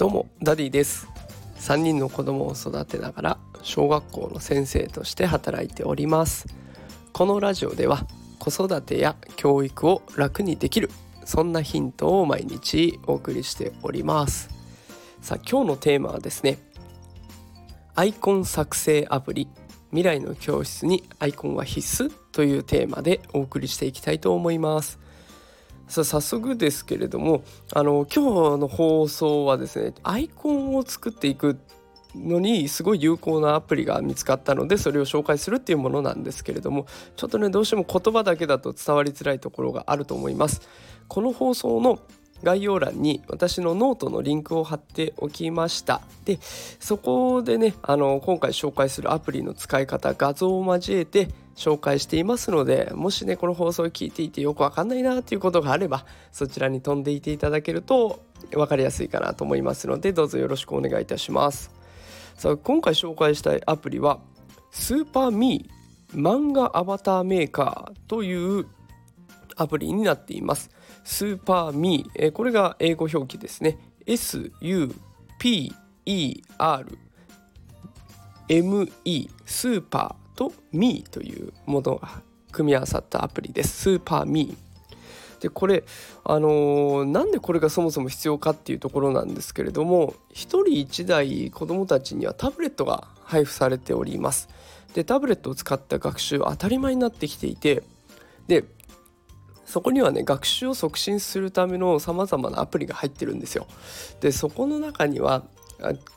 どうもダディです。3人の子供を育てながら小学校の先生として働いております。このラジオでは子育てや教育を楽にできるそんなヒントを毎日お送りしております。さあ今日のテーマはですねアイコン作成アプリ未来の教室にアイコンは必須というテーマでお送りしていきたいと思います。さ早速ですけれどもあの今日の放送はですねアイコンを作っていくのにすごい有効なアプリが見つかったのでそれを紹介するっていうものなんですけれどもちょっとねどうしても言葉だけだと伝わりづらいところがあると思います。この放送の概要欄に私のノートのリンクを貼っておきました。でそこでねあの今回紹介するアプリの使い方画像を交えて紹介していますのでもしねこの放送を聞いていてよくわかんないなっていうことがあればそちらに飛んでいていただけると分かりやすいかなと思いますのでどうぞよろしくお願いいたします。さあ今回紹介したいアプリはスーパーミー漫画アバターメーカーというアプリになっています。スーパーミー、えこれが英語表記ですね。SUPER ME スーパーと Me というものが組み合わさったアプリです。スーパーミー。でこれあのー、なんでこれがそもそも必要かっていうところなんですけれども1人1台子どもたちにはタブレットが配布されております。でタブレットを使った学習当たり前になってきていてでそこにはね学習を促進するためのさまざまなアプリが入ってるんですよ。でそこの中には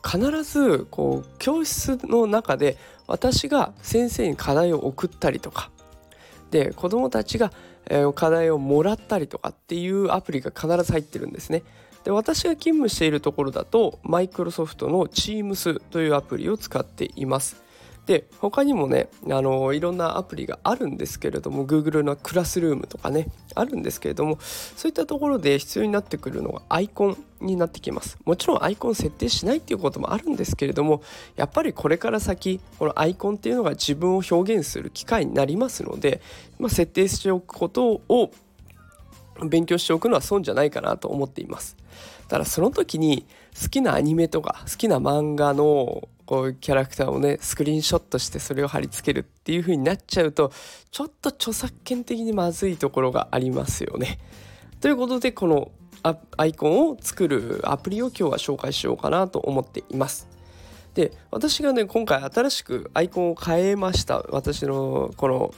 必ずこう教室の中で私が先生に課題を送ったりとかで子どもたちが課題をもらったりとかっていうアプリが必ず入ってるんですね。で私が勤務しているところだとマイクロソフトの Teams というアプリを使っています。で他にもねあのいろんなアプリがあるんですけれども Google のクラスルームとかねあるんですけれどもそういったところで必要になってくるのがアイコンになってきます。もちろんアイコン設定しないっていうこともあるんですけれどもやっぱりこれから先このアイコンっていうのが自分を表現する機会になりますので、まあ、設定しておくことを勉強しておくのは損じゃないかなと思っています。ただその時に好きなアニメとか好きな漫画のこうキャラクターをねスクリーンショットしてそれを貼り付けるっていう風になっちゃうとちょっと著作権的にまずいところがありますよね。ということでこのアイコンを作るアプリを今日は紹介しようかなと思っています。で私がね今回新しくアイコンを変えました私のこの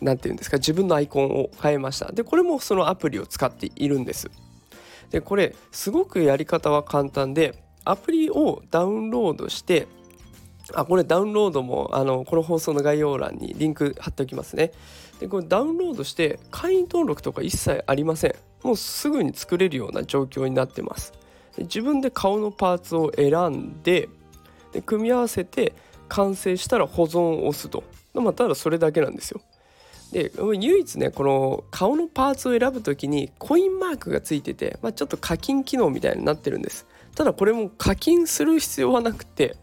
何て言うんですか自分のアイコンを変えましたでこれもそのアプリを使っているんですでこれすごくやり方は簡単でアプリをダウンロードしてあこれダウンロードもあのこの放送の概要欄にリンク貼っておきますね。でこれダウンロードして会員登録とか一切ありません。もうすぐに作れるような状況になってます。自分で顔のパーツを選んでで組み合わせて完成したら保存を押すと。まあただそれだけなんですよ。で唯一ねこの顔のパーツを選ぶ時にコインマークがついてて、まあ、ちょっと課金機能みたいになってるんです。ただこれも課金する必要はなくて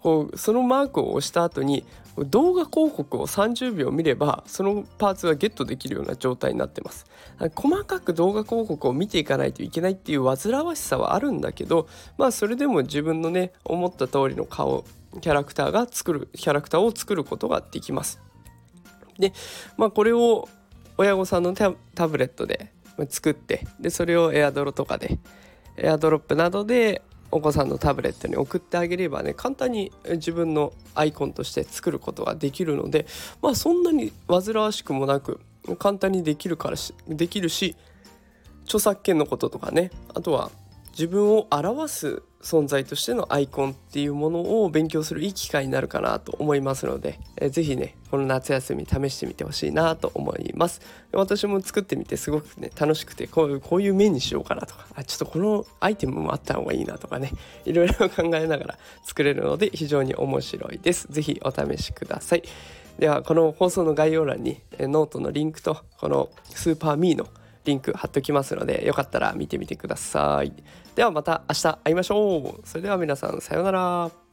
こうそのマークを押した後に動画広告を30秒見ればそのパーツはゲットできるような状態になってます。細かく動画広告を見ていかないといけないっていう煩わしさはあるんだけどまあそれでも自分のね思った通りの顔キャラクターが作るキャラクターを作ることができます。でまあこれを親御さんのタブレットで作ってでそれをエアドロとかでエアドロップなどでお子さんのタブレットに送ってあげればね簡単に自分のアイコンとして作ることができるのでまあそんなに煩わしくもなく簡単にできるからしできるし著作権のこととかねあとは自分を表す存在としてのアイコンっていうものを勉強するいい機会になるかなと思いますので、えー、ぜひねこの夏休み試してみてほしいなと思います。私も作ってみてすごくね楽しくてこういうこういう面にしようかなとかあちょっとこのアイテムもあった方がいいなとかね いろいろ考えながら作れるので非常に面白いです。ぜひお試しください。ではこの放送の概要欄にノートのリンクとこのスーパーミーのリンク貼っておきますのでよかったら見てみてください。ではまた明日会いましょう。それでは皆さんさようなら。